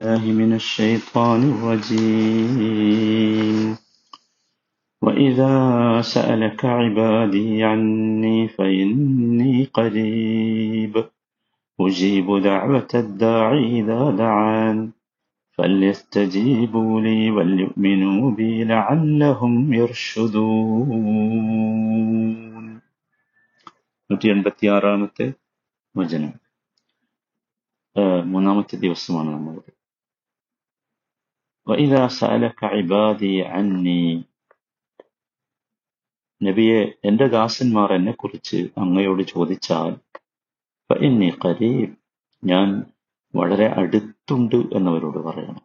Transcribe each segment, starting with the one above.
الله من الشيطان الرجيم وإذا سألك عبادي عني فإني قريب أجيب دعوة الداعي إذا دعان فليستجيبوا لي وليؤمنوا بي لعلهم يرشدون നൂറ്റി എൺപത്തി ആറാമത്തെ വചനം ഏഹ് മൂന്നാമത്തെ ദിവസമാണ് നമ്മളത് وإذا سألك عبادي عني നബിയെ എന്റെ ദാസന്മാർ എന്നെ കുറിച്ച് അങ്ങയോട് ചോദിച്ചാൽ ഫഇന്നി ഖരീബ് ഞാൻ വളരെ അടുത്തുണ്ട് എന്നവരോട് പറയണം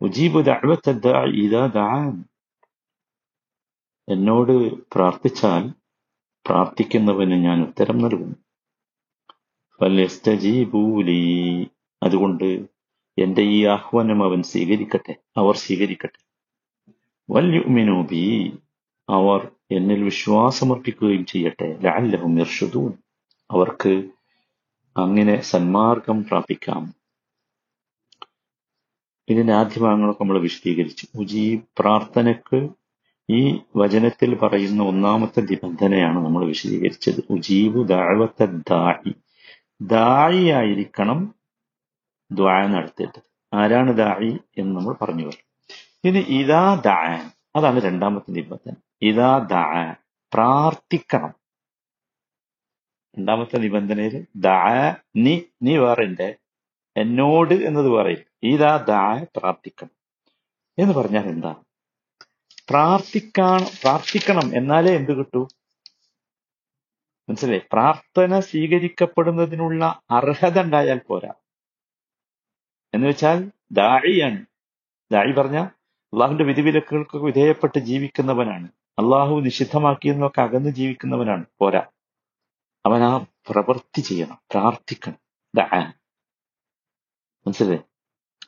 ഉജീബു ദഅവത്ത ദാഇ ഇദാ ദഅാൻ എന്നോട് പ്രാർത്ഥിച്ചാൽ പ്രാർത്ഥിക്കുന്നവന് ഞാൻ ഉത്തരം നൽകും ഫലസ്തജീബൂ ലീ അതുകൊണ്ട് എന്റെ ഈ ആഹ്വാനം അവൻ സ്വീകരിക്കട്ടെ? അവർ സ്വീകരിക്കട്ടെ. വല്യുമിനു ബി. അവർ എന്നിൽ വിശ്വാസമർപ്പിക്കുകയും ചെയ്യട്ടെ. ലഅല്ലഹും ഇർഷുദൂൻ. അവർക്ക് അങ്ങനെ സന്മാർഗം പ്രാപിക്കാം. ഇതിന്റെ ആദ്യ ഭാഗങ്ങളൊക്കെ നമ്മൾ വിശദീകരിച്ചു. ഉജീബ് പ്രാർത്ഥനയ്ക്ക് ഈ വചനത്തിൽ പറയുന്ന ഒന്നാമത്തെ നിബന്ധനയാണ് നമ്മൾ വിശദീകരിച്ചത്. ഉജീബു ദാഴ്വത്തെ ദാഴി ദായി ആയിരിക്കണം ദ്വാ നടത്തേണ്ടത് ആരാണ് ദായി എന്ന് നമ്മൾ പറഞ്ഞു വരും. ഇനി ഇതാ ദാൻ അതാണ് രണ്ടാമത്തെ നിബന്ധന. ഇതാ ദാ പ്രാർത്ഥിക്കണം. രണ്ടാമത്തെ നിബന്ധനയിൽ ദാ നി നീ വേറെ എന്നോട് എന്നത് പറയും ഇതാ ദാ പ്രാർത്ഥിക്കണം. എന്ന് പറഞ്ഞാൽ എന്താ? പ്രാർത്ഥിക്കണം പ്രാർത്ഥിക്കണം എന്നാലേ എന്ത് കിട്ടൂ? മനസ്സിലായി? പ്രാർത്ഥന സ്വീകരിക്കപ്പെടുന്നതിനുള്ള അർഹത ഉണ്ടായാൽ പോരാ. എന്ന് വെച്ചാൽ ദാഴിയാണ് ദാഴി പറഞ്ഞ അള്ളാഹുവിന്റെ വിധിവിലക്കുകൾക്ക് വിധേയപ്പെട്ട് ജീവിക്കുന്നവനാണ്. അള്ളാഹു നിഷിദ്ധമാക്കിയെന്നൊക്കെ അകന്ന് ജീവിക്കുന്നവനാണ്. പോരാ. അവൻ ആ പ്രവൃത്തി ചെയ്യണം. പ്രാർത്ഥിക്കണം. ദാ. മനസ്സിലായി?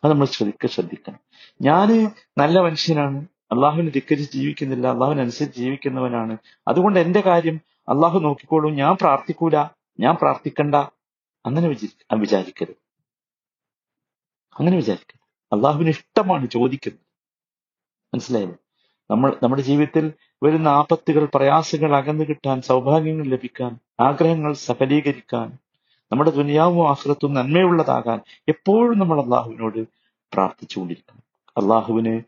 അത് നമ്മൾ ശ്രദ്ധിക്ക ശ്രദ്ധിക്കണം. ഞാൻ നല്ല മനുഷ്യനാണ്. അള്ളാഹുവിനെ ധിക്കരിച്ച് ജീവിക്കുന്നില്ല. അള്ളാഹുവിനനുസരിച്ച് ജീവിക്കുന്നവനാണ്. അതുകൊണ്ട് എന്റെ കാര്യം അള്ളാഹു നോക്കിക്കോളൂ. ഞാൻ പ്രാർത്ഥിക്കൂല. ഞാൻ പ്രാർത്ഥിക്കണ്ട. അങ്ങനെ വിചാരി വിചാരിക്കരുത്. അങ്ങനെ വിചാരിക്കരുത് അള്ളാഹുവിന് ഇഷ്ടമാണ് ചോദിക്കുന്നത്. മനസ്സിലായില്ലേ? നമ്മൾ നമ്മുടെ ജീവിതത്തിൽ വരുന്ന ആപത്തുകൾ പ്രയാസങ്ങൾ അകന്നു കിട്ടാൻ സൗഭാഗ്യങ്ങൾ ലഭിക്കാൻ ആഗ്രഹങ്ങൾ സഫലീകരിക്കാൻ നമ്മുടെ ദുനിയാവും ആഹ്ലത്തും നന്മയുള്ളതാകാൻ എപ്പോഴും നമ്മൾ അള്ളാഹുവിനോട് പ്രാർത്ഥിച്ചുകൊണ്ടിരിക്കണം. അള്ളാഹുവിന്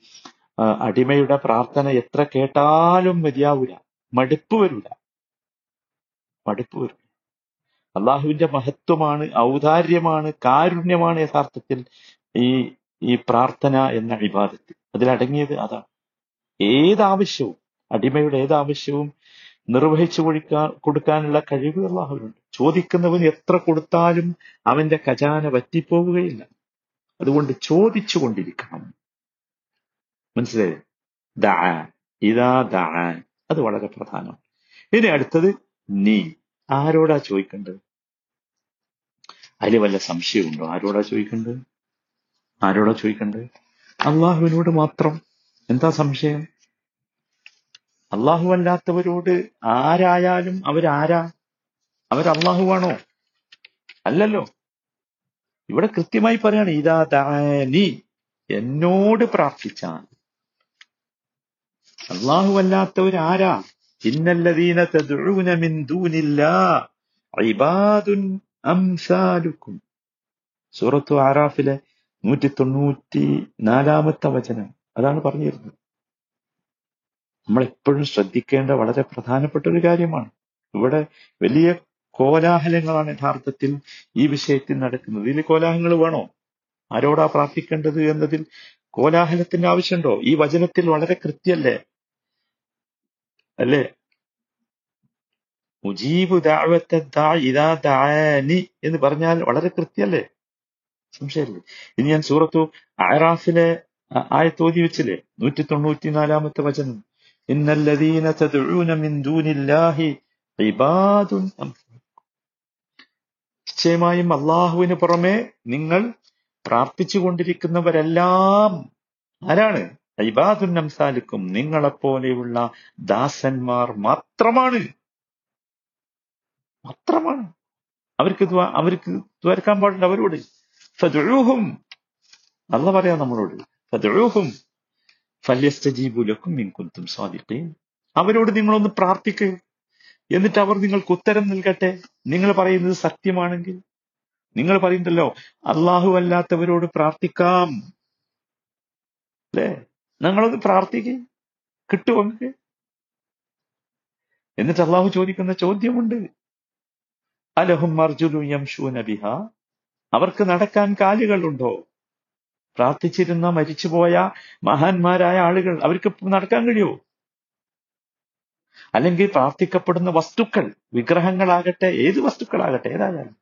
അടിമയുടെ പ്രാർത്ഥന എത്ര കേട്ടാലും മതിയാവൂല. മടുപ്പ് വരില്ല മടുപ്പ് വരില്ല അള്ളാഹുവിന്റെ മഹത്വമാണ് ഔദാര്യമാണ് കാരുണ്യമാണ് യഥാർത്ഥത്തിൽ ഈ ഈ പ്രാർത്ഥന എന്ന വിവാദത്തിൽ അതിലടങ്ങിയത് അതാണ്. ഏതാവശ്യവും അടിമയുടെ ഏതാവശ്യവും നിർവഹിച്ചു കൊടുക്കാൻ കൊടുക്കാനുള്ള കഴിവ് അള്ളാഹുവിനുണ്ട്. ചോദിക്കുന്നവൻ എത്ര കൊടുത്താലും അവന്റെ ഖജാന വറ്റിപ്പോവുകയില്ല. അതുകൊണ്ട് ചോദിച്ചു കൊണ്ടിരിക്കണം. മനസ്സിലായി? ദാ ഇതാ ദാൻ അത് വളരെ പ്രധാനമാണ്. ഇനി അടുത്തത് നീ. ആരോടാ ചോദിക്കേണ്ടത്? അതിൽ വല്ല സംശയമുണ്ടോ ആരോടാ ചോദിക്കേണ്ടത്? ആരോടാ ചോദിക്കേണ്ടത്? അള്ളാഹുവിനോട് മാത്രം എന്താ സംശയം? അല്ലാത്തവരോട് ആരായാലും അവരാരാ? അവർ അള്ളാഹുവാണോ അല്ലല്ലോ. ഇവിടെ കൃത്യമായി പറയാണ് ഇതാ നീ എന്നോട് പ്രാർത്ഥിച്ചാൽ അല്ലാത്തവരാരാ? ഇന്നല്ലദീന തദ്ഉന മിൻ അംസാലുക്കും. സൂറത്തു ആറാഫിലെ നൂറ്റി തൊണ്ണൂറ്റി നാലാമത്തെ വചനം. അതാണ് പറഞ്ഞിരുന്നത്. നമ്മൾ എപ്പോഴും ശ്രദ്ധിക്കേണ്ട വളരെ പ്രധാനപ്പെട്ട ഒരു കാര്യമാണ്. ഇവിടെ വലിയ കോലാഹലങ്ങളാണ് യഥാർത്ഥത്തിൽ ഈ വിഷയത്തിൽ നടക്കുന്നത്. ഇതിൽ കോലാഹലങ്ങൾ വേണോ? ആരോടാ പ്രാർത്ഥിക്കേണ്ടത് എന്നതിൽ കോലാഹലത്തിന്റെ ആവശ്യമുണ്ടോ? ഈ വചനത്തിൽ വളരെ കൃത്യല്ലേ? അല്ലേ? മുജീബു ദാവത്തെ എന്ന് പറഞ്ഞാൽ വളരെ കൃത്യല്ലേ? സംശയമില്ലേ? ഇനി ഞാൻ സൂറത്തു ആറാഫിലെ തോതി വെച്ചില്ലേ? നൂറ്റി തൊണ്ണൂറ്റിനാലാമത്തെ വചനം. ഇന്നല്ലദീന മിൻ ദൂനില്ലാഹി ഇബാദുൻ നിശ്ചയമായും അള്ളാഹുവിന് പുറമെ നിങ്ങൾ പ്രാർത്ഥിച്ചു കൊണ്ടിരിക്കുന്നവരെല്ലാം ആരാണ്? ഇബാദുൻ അംസാലിക്കും നിങ്ങളെപ്പോലെയുള്ള ദാസന്മാർ മാത്രമാണ്. മാത്രമാണ്. അവർക്ക് അവർക്ക് ദ്വാരക്കാൻ പാടില്ല അവരോട്. ഫദുഹും നല്ല പറയാം നമ്മളോട് ഫദ്ഉഹും ഫല്യസ്തജീബു മിൻകുന്തും സാദിഖീൻ. അവരോട് നിങ്ങളൊന്ന് പ്രാർത്ഥിക്കുക എന്നിട്ട് അവർ നിങ്ങൾക്ക് ഉത്തരം നൽകട്ടെ. നിങ്ങൾ പറയുന്നത് സത്യമാണെങ്കിൽ. നിങ്ങൾ പറയുന്നല്ലോ അള്ളാഹു അല്ലാത്തവരോട് പ്രാർത്ഥിക്കാം. അല്ലേ? നിങ്ങളൊന്ന് പ്രാർത്ഥിക്കുക കിട്ടു നിങ്ങൾക്ക് എന്നിട്ട് അള്ളാഹു ചോദിക്കുന്ന ചോദ്യമുണ്ട്. അലഹും അർജുനു യംഷൂന ബിഹ. അവർക്ക് നടക്കാൻ കാലുകളുണ്ടോ? പ്രാർത്ഥിച്ചിരുന്ന മരിച്ചുപോയ മഹാന്മാരായ ആളുകൾ അവർക്ക് നടക്കാൻ കഴിയുമോ അല്ലെങ്കിൽ പ്രാർത്ഥിക്കപ്പെടുന്ന വസ്തുക്കൾ വിഗ്രഹങ്ങളാകട്ടെ ഏത് വസ്തുക്കളാകട്ടെ ഏതായാലും.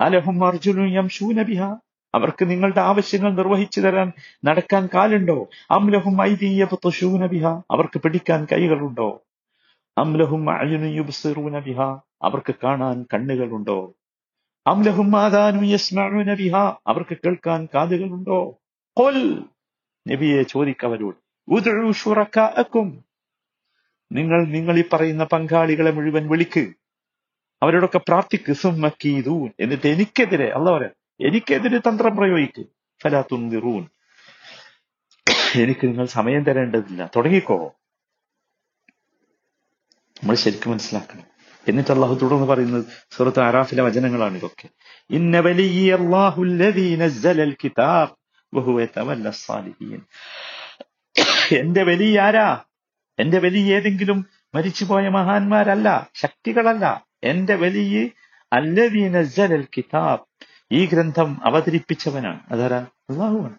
അലഹും അർജുനു യംഷൂന ബിഹ. അവർക്ക് നിങ്ങളുടെ ആവശ്യങ്ങൾ നിർവഹിച്ചു തരാൻ നടക്കാൻ കാലുണ്ടോ? അംലഹും ഐദീയൂന ബിഹ. അവർക്ക് പിടിക്കാൻ കൈകളുണ്ടോ? അംലഹും അയുനു യുബ്സിറൂന ബിഹ. അവർക്ക് കാണാൻ കണ്ണുകളുണ്ടോ? അംലഹും ആദാനു യസ്മഊന ബിഹ. അവർക്ക് കേൾക്കാൻ കാതുകളുണ്ടോ? കൊൽ നബിയെ ചോദിക്കവരോട് ഉദഴുഷുറക്കും നിങ്ങൾ നിങ്ങൾ ഈ പറയുന്ന പങ്കാളികളെ മുഴുവൻ വിളിക്ക്. അവരോടൊക്കെ പ്രാർത്ഥിക്ക്. സുമ്മക്കീദൂൻ എന്നിട്ട് എനിക്കെതിരെ അല്ല പറയാം എനിക്കെതിരെ തന്ത്രം പ്രയോഗിക്ക്. ഫലാത്തുന്തിറൂൻ എനിക്ക് നിങ്ങൾ സമയം തരേണ്ടതില്ല. തുടങ്ങിക്കോ. നമ്മൾ ശരിക്കും മനസ്സിലാക്കണം. എന്നിട്ട് അള്ളാഹു തുടർന്ന് പറയുന്നത് സുഹൃത്ത് ആരാഫിലെ വചനങ്ങളാണ് ഇതൊക്കെ. ഇന്ന എന്റെ വലിയ ആരാ? എന്റെ വലിയ ഏതെങ്കിലും മരിച്ചുപോയ മഹാന്മാരല്ല ശക്തികളല്ല. എന്റെ വലിയ അല്ലദീ നസ്സലൽ കിതാബ് ഈ ഗ്രന്ഥം അവതരിപ്പിച്ചവനാണ് അതാരാ അള്ളാഹുവാണ്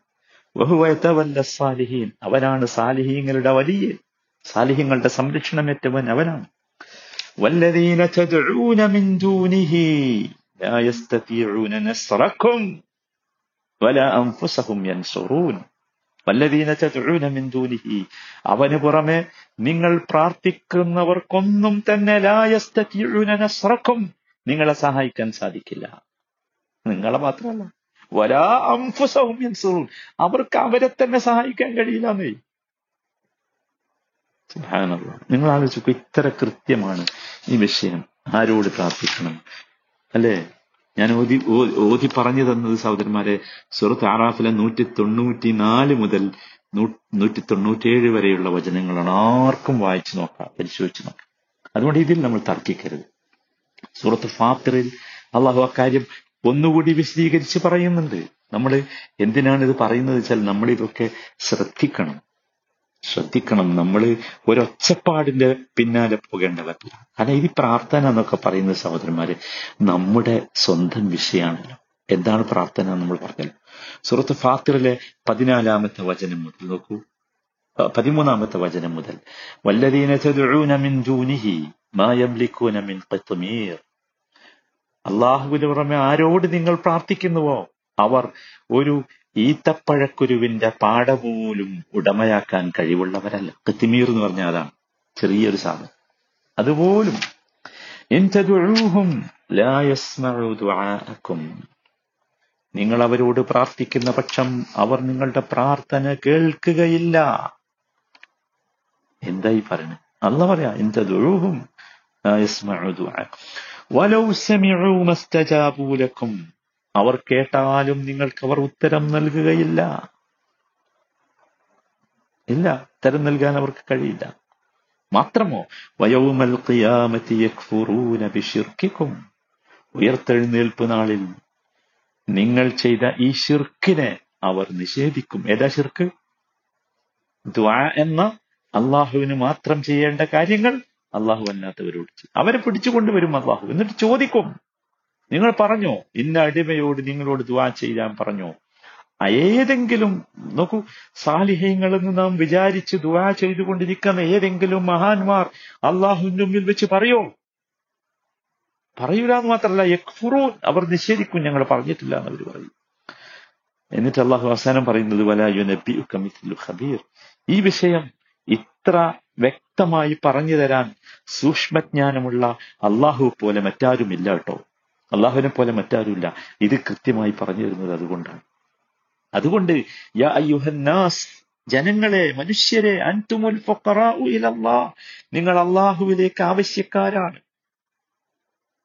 വഹുവ യതവല്ല സ്സാലിഹീൻ അവനാണ് സാലിഹീങ്ങളുടെ വലിയ സാലിഹ്യങ്ങളുടെ സംരക്ഷണമേറ്റവൻ അവനാണ് والذين تدعون من دونه لا يستطيعون نصركم ولا أنفسهم ينصرون والذين تدعون من دونه അവന് പുറമെ നിങ്ങൾ പ്രാർത്ഥിക്കുന്നവർക്കൊന്നും തന്നെ ലാ യസ്തതിഊന നസ്റക്കും നിങ്ങളെ സഹായിക്കാൻ സാധിക്കില്ല നിങ്ങളെ മാത്രമല്ല. വലാ അംഫുസഹും യൻസുറൂൻ. അവർക്ക് അവരെ തന്നെ സഹായിക്കാൻ കഴിയില്ല എന്നേ നിങ്ങൾ ആലോചിക്കൂ ഇത്ര കൃത്യമാണ് ഈ വിഷയം. ആരോട് പ്രാർത്ഥിക്കണം? അല്ലേ? ഞാൻ ഓതി ഓതി പറഞ്ഞു തന്നത് സഹോദരന്മാരെ സുഹൃത്ത് ആറാഫിലെ നൂറ്റി തൊണ്ണൂറ്റി നാല് മുതൽ നൂറ്റി തൊണ്ണൂറ്റിയേഴ് വരെയുള്ള വചനങ്ങളാണ്. ആർക്കും വായിച്ചു നോക്കാം പരിശോധിച്ച് നോക്കാം. അതുകൊണ്ട് ഇതിൽ നമ്മൾ തർക്കിക്കരുത്. സുഹൃത്ത് ഫാത്തറിൽ അള്ളാഹു അക്കാര്യം ഒന്നുകൂടി വിശദീകരിച്ച് പറയുന്നുണ്ട്. നമ്മൾ എന്തിനാണ് ഇത് പറയുന്നത് വെച്ചാൽ നമ്മൾ ഇതൊക്കെ ശ്രദ്ധിക്കണം. ശ്രദ്ധിക്കണം. നമ്മൾ ഒരൊച്ചപ്പാടിന്റെ പിന്നാലെ പോകേണ്ടവരല്ല അല്ല ഈ പ്രാർത്ഥന എന്നൊക്കെ പറയുന്ന സഹോദരന്മാര് നമ്മുടെ സ്വന്തം വിഷയമാണല്ലോ. എന്താണ് പ്രാർത്ഥന നമ്മൾ പറഞ്ഞല്ലോ. സുഹൃത്ത് ഫാത്തിറിലെ പതിനാലാമത്തെ വചനം മുതൽ നോക്കൂ. പതിമൂന്നാമത്തെ വചനം മുതൽ. വല്ലദീന അള്ളാഹുവിന് പുറമെ ആരോട് നിങ്ങൾ പ്രാർത്ഥിക്കുന്നുവോ? അവർ ഒരു ഈത്തപ്പഴക്കുരുവിന്റെ പാട പോലും ഉടമയാക്കാൻ കഴിവുള്ളവരല്ല. കത്തിമീർ എന്ന് പറഞ്ഞാൽ അതാണ് ചെറിയൊരു സാധനം. അതുപോലും നിങ്ങൾ അവരോട് പ്രാർത്ഥിക്കുന്ന പക്ഷം അവർ നിങ്ങളുടെ പ്രാർത്ഥന കേൾക്കുകയില്ല. എന്തായി പറയുന്നത് അല്ല പറയാ ഇൻ തദ്ഉഹും ലാ യസ്മഉ ദുആഅക്കും വലൗ സമിഉ മസ്തജാബു അവർ കേട്ടാലും നിങ്ങൾക്ക് അവർ ഉത്തരം നൽകുകയില്ല. ഇല്ല ഉത്തരം നൽകാൻ അവർക്ക് കഴിയില്ല. മാത്രമോ ബിശിർക്കിക്കും ഉയർത്തെഴുന്നേൽപ്പ് നാളിൽ നിങ്ങൾ ചെയ്ത ഈ ഷിർക്കിനെ അവർ നിഷേധിക്കും. ഏതാ ഷിർക്ക് ദ്വാ എന്ന അള്ളാഹുവിന് മാത്രം ചെയ്യേണ്ട കാര്യങ്ങൾ അള്ളാഹു അല്ലാത്തവരോട് അവരെ അവരെ പിടിച്ചുകൊണ്ടുവരും അള്ളാഹു. എന്നിട്ട് ചോദിക്കും. നിങ്ങൾ പറഞ്ഞോ? ഇന്ന അടിമയോട് നിങ്ങളോട് ദുവാ ചെയ്യാൻ പറഞ്ഞോ? ഏതെങ്കിലും നോക്കൂ സാലിഹ്യങ്ങളെന്ന് നാം വിചാരിച്ച് ദുവാ ചെയ്തുകൊണ്ടിരിക്കുന്ന ഏതെങ്കിലും മഹാന്മാർ അള്ളാഹുവിന്റെ മുമ്പിൽ വെച്ച് പറയോ? പറയൂല എന്ന് മാത്രമല്ല യക്ഫുറൂൻ. അവർ നിഷേധിക്കും ഞങ്ങൾ പറഞ്ഞിട്ടില്ല എന്ന് അവർ പറയും. എന്നിട്ട് അള്ളാഹു അവസാനം പറയുന്നത് വലായു നബി ഖബീർ. ഈ വിഷയം ഇത്ര വ്യക്തമായി പറഞ്ഞു തരാൻ സൂക്ഷ്മജ്ഞാനമുള്ള അള്ളാഹു പോലെ മറ്റാരുമില്ല കേട്ടോ. അള്ളാഹുവിനെ പോലെ മറ്റാരുമില്ല. ഇത് കൃത്യമായി പറഞ്ഞു തരുന്നത് അതുകൊണ്ടാണ്. അതുകൊണ്ട് യാ അയ്യുഹന്നാസ് ജനങ്ങളെ മനുഷ്യരെ നിങ്ങൾ അള്ളാഹുവിലേക്ക് ആവശ്യക്കാരാണ്.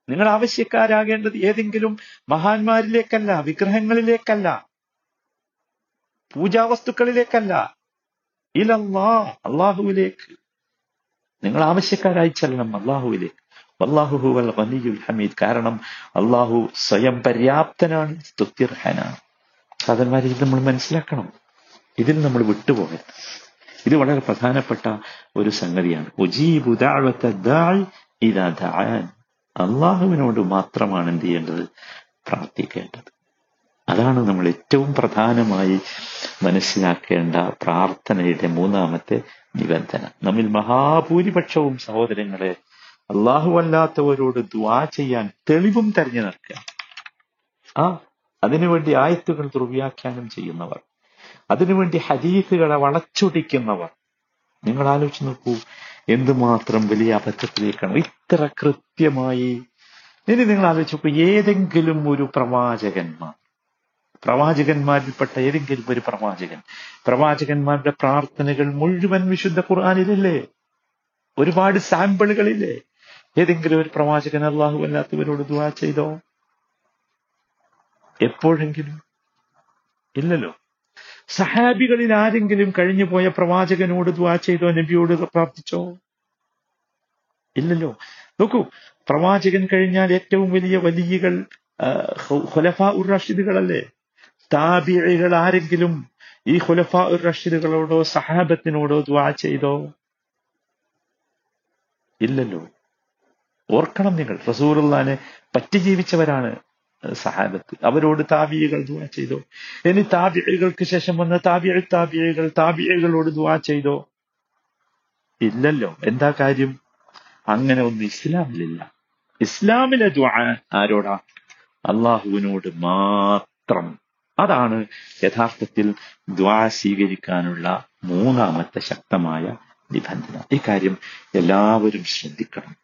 നിങ്ങൾ ആവശ്യക്കാരാകേണ്ടത് ഏതെങ്കിലും മഹാന്മാരിലേക്കല്ല വിഗ്രഹങ്ങളിലേക്കല്ല പൂജാവസ്തുക്കളിലേക്കല്ല ഇലല്ലാ അള്ളാഹുവിലേക്ക് നിങ്ങൾ ആവശ്യക്കാരായി ചെല്ലണം അള്ളാഹുവിലേക്ക് അള്ളാഹു ഹുവൽ വനിയുൽ ഹമീദ്. കാരണം അള്ളാഹു സ്വയം പര്യാപ്തനാണ് സ്തുത്യർഹനാണ്. സാധന്മാരെ നമ്മൾ മനസ്സിലാക്കണം. ഇതിൽ നമ്മൾ വിട്ടുപോകരുത്. ഇത് വളരെ പ്രധാനപ്പെട്ട ഒരു സംഗതിയാണ്. അള്ളാഹുവിനോട് മാത്രമാണ് എന്ത് ചെയ്യേണ്ടത്? പ്രാർത്ഥിക്കേണ്ടത്. അതാണ് നമ്മൾ ഏറ്റവും പ്രധാനമായി മനസ്സിലാക്കേണ്ട പ്രാർത്ഥനയുടെ മൂന്നാമത്തെ നിബന്ധന. നമ്മിൽ മഹാഭൂരിപക്ഷവും സഹോദരങ്ങളെ അള്ളാഹു അല്ലാത്തവരോട് ദ്വാ ചെയ്യാൻ തെളിവും തെരഞ്ഞു നിൽക്കുക. ആ അതിനുവേണ്ടി ആയത്തുകൾ ദുർവ്യാഖ്യാനം ചെയ്യുന്നവർ അതിനുവേണ്ടി ഹരീഫുകളെ വളച്ചൊടിക്കുന്നവർ നിങ്ങൾ ആലോചിച്ച് നോക്കൂ എന്തുമാത്രം വലിയ അബദ്ധത്തിലേക്കാണ് ഇത്ര കൃത്യമായി. ഇനി നിങ്ങൾ ആലോചിച്ച് നോക്കൂ ഏതെങ്കിലും ഒരു പ്രവാചകന്മാർ പ്രവാചകന്മാരിൽപ്പെട്ട ഏതെങ്കിലും ഒരു പ്രവാചകൻ. പ്രവാചകന്മാരുടെ പ്രാർത്ഥനകൾ മുഴുവൻ വിശുദ്ധ ഖുർആാനിലല്ലേ? ഒരുപാട് സാമ്പിളുകളില്ലേ? ഏതെങ്കിലും ഒരു പ്രവാചകൻ അള്ളാഹു അല്ലാത്തവരോട് ദുവാ ചെയ്തോ? എപ്പോഴെങ്കിലും? ഇല്ലല്ലോ. സഹാബികളിൽ ആരെങ്കിലും കഴിഞ്ഞു പോയ പ്രവാചകനോട് ദ്വാ ചെയ്തോ? നബിയോട് പ്രാർത്ഥിച്ചോ? ഇല്ലല്ലോ. നോക്കൂ പ്രവാചകൻ കഴിഞ്ഞാൽ ഏറ്റവും വലിയ വലിയകൾ ഖുലഫ ഉർ റഷീദുകളല്ലേ? താബിഴികൾ ആരെങ്കിലും ഈ ഖുലഫ ഉർ റഷീദുകളോടോ സഹാബത്തിനോടോ ദ്വാ ചെയ്തോ? ഇല്ലല്ലോ. ഓർക്കണം നിങ്ങൾ. റസൂറുല്ലാനെ പറ്റി ജീവിച്ചവരാണ് സഹാബത്ത്. അവരോട് താബിയകൾ ദുവാ ചെയ്തോ? ഇനി താബിയകൾക്ക് ശേഷം വന്ന താബിയ താബിയകൾ താബിയകളോട് ദുവാ ചെയ്തോ? ഇല്ലല്ലോ. എന്താ കാര്യം? അങ്ങനെ ഒന്നും ഇസ്ലാമിലില്ല. ഇസ്ലാമിലെ ദ്വാ ആരോടാ? അള്ളാഹുവിനോട് മാത്രം. അതാണ് യഥാർത്ഥത്തിൽ ദ്വാ സ്വീകരിക്കാനുള്ള മൂന്നാമത്തെ ശക്തമായ നിബന്ധന. ഇക്കാര്യം എല്ലാവരും ശ്രദ്ധിക്കണം.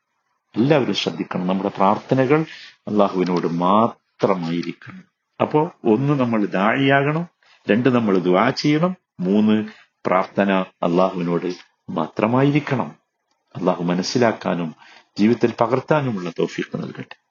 എല്ലാവരും ശ്രദ്ധിക്കണം. നമ്മുടെ പ്രാർത്ഥനകൾ അള്ളാഹുവിനോട് മാത്രമായിരിക്കണം. അപ്പോ ഒന്ന് നമ്മൾ ദാഴിയാകണം രണ്ട് നമ്മൾ ദ്വാ ചെയ്യണം മൂന്ന് പ്രാർത്ഥന അള്ളാഹുവിനോട് മാത്രമായിരിക്കണം. അള്ളാഹു മനസ്സിലാക്കാനും ജീവിതത്തിൽ പകർത്താനുമുള്ള തോഫീക്ക് നൽകട്ടെ.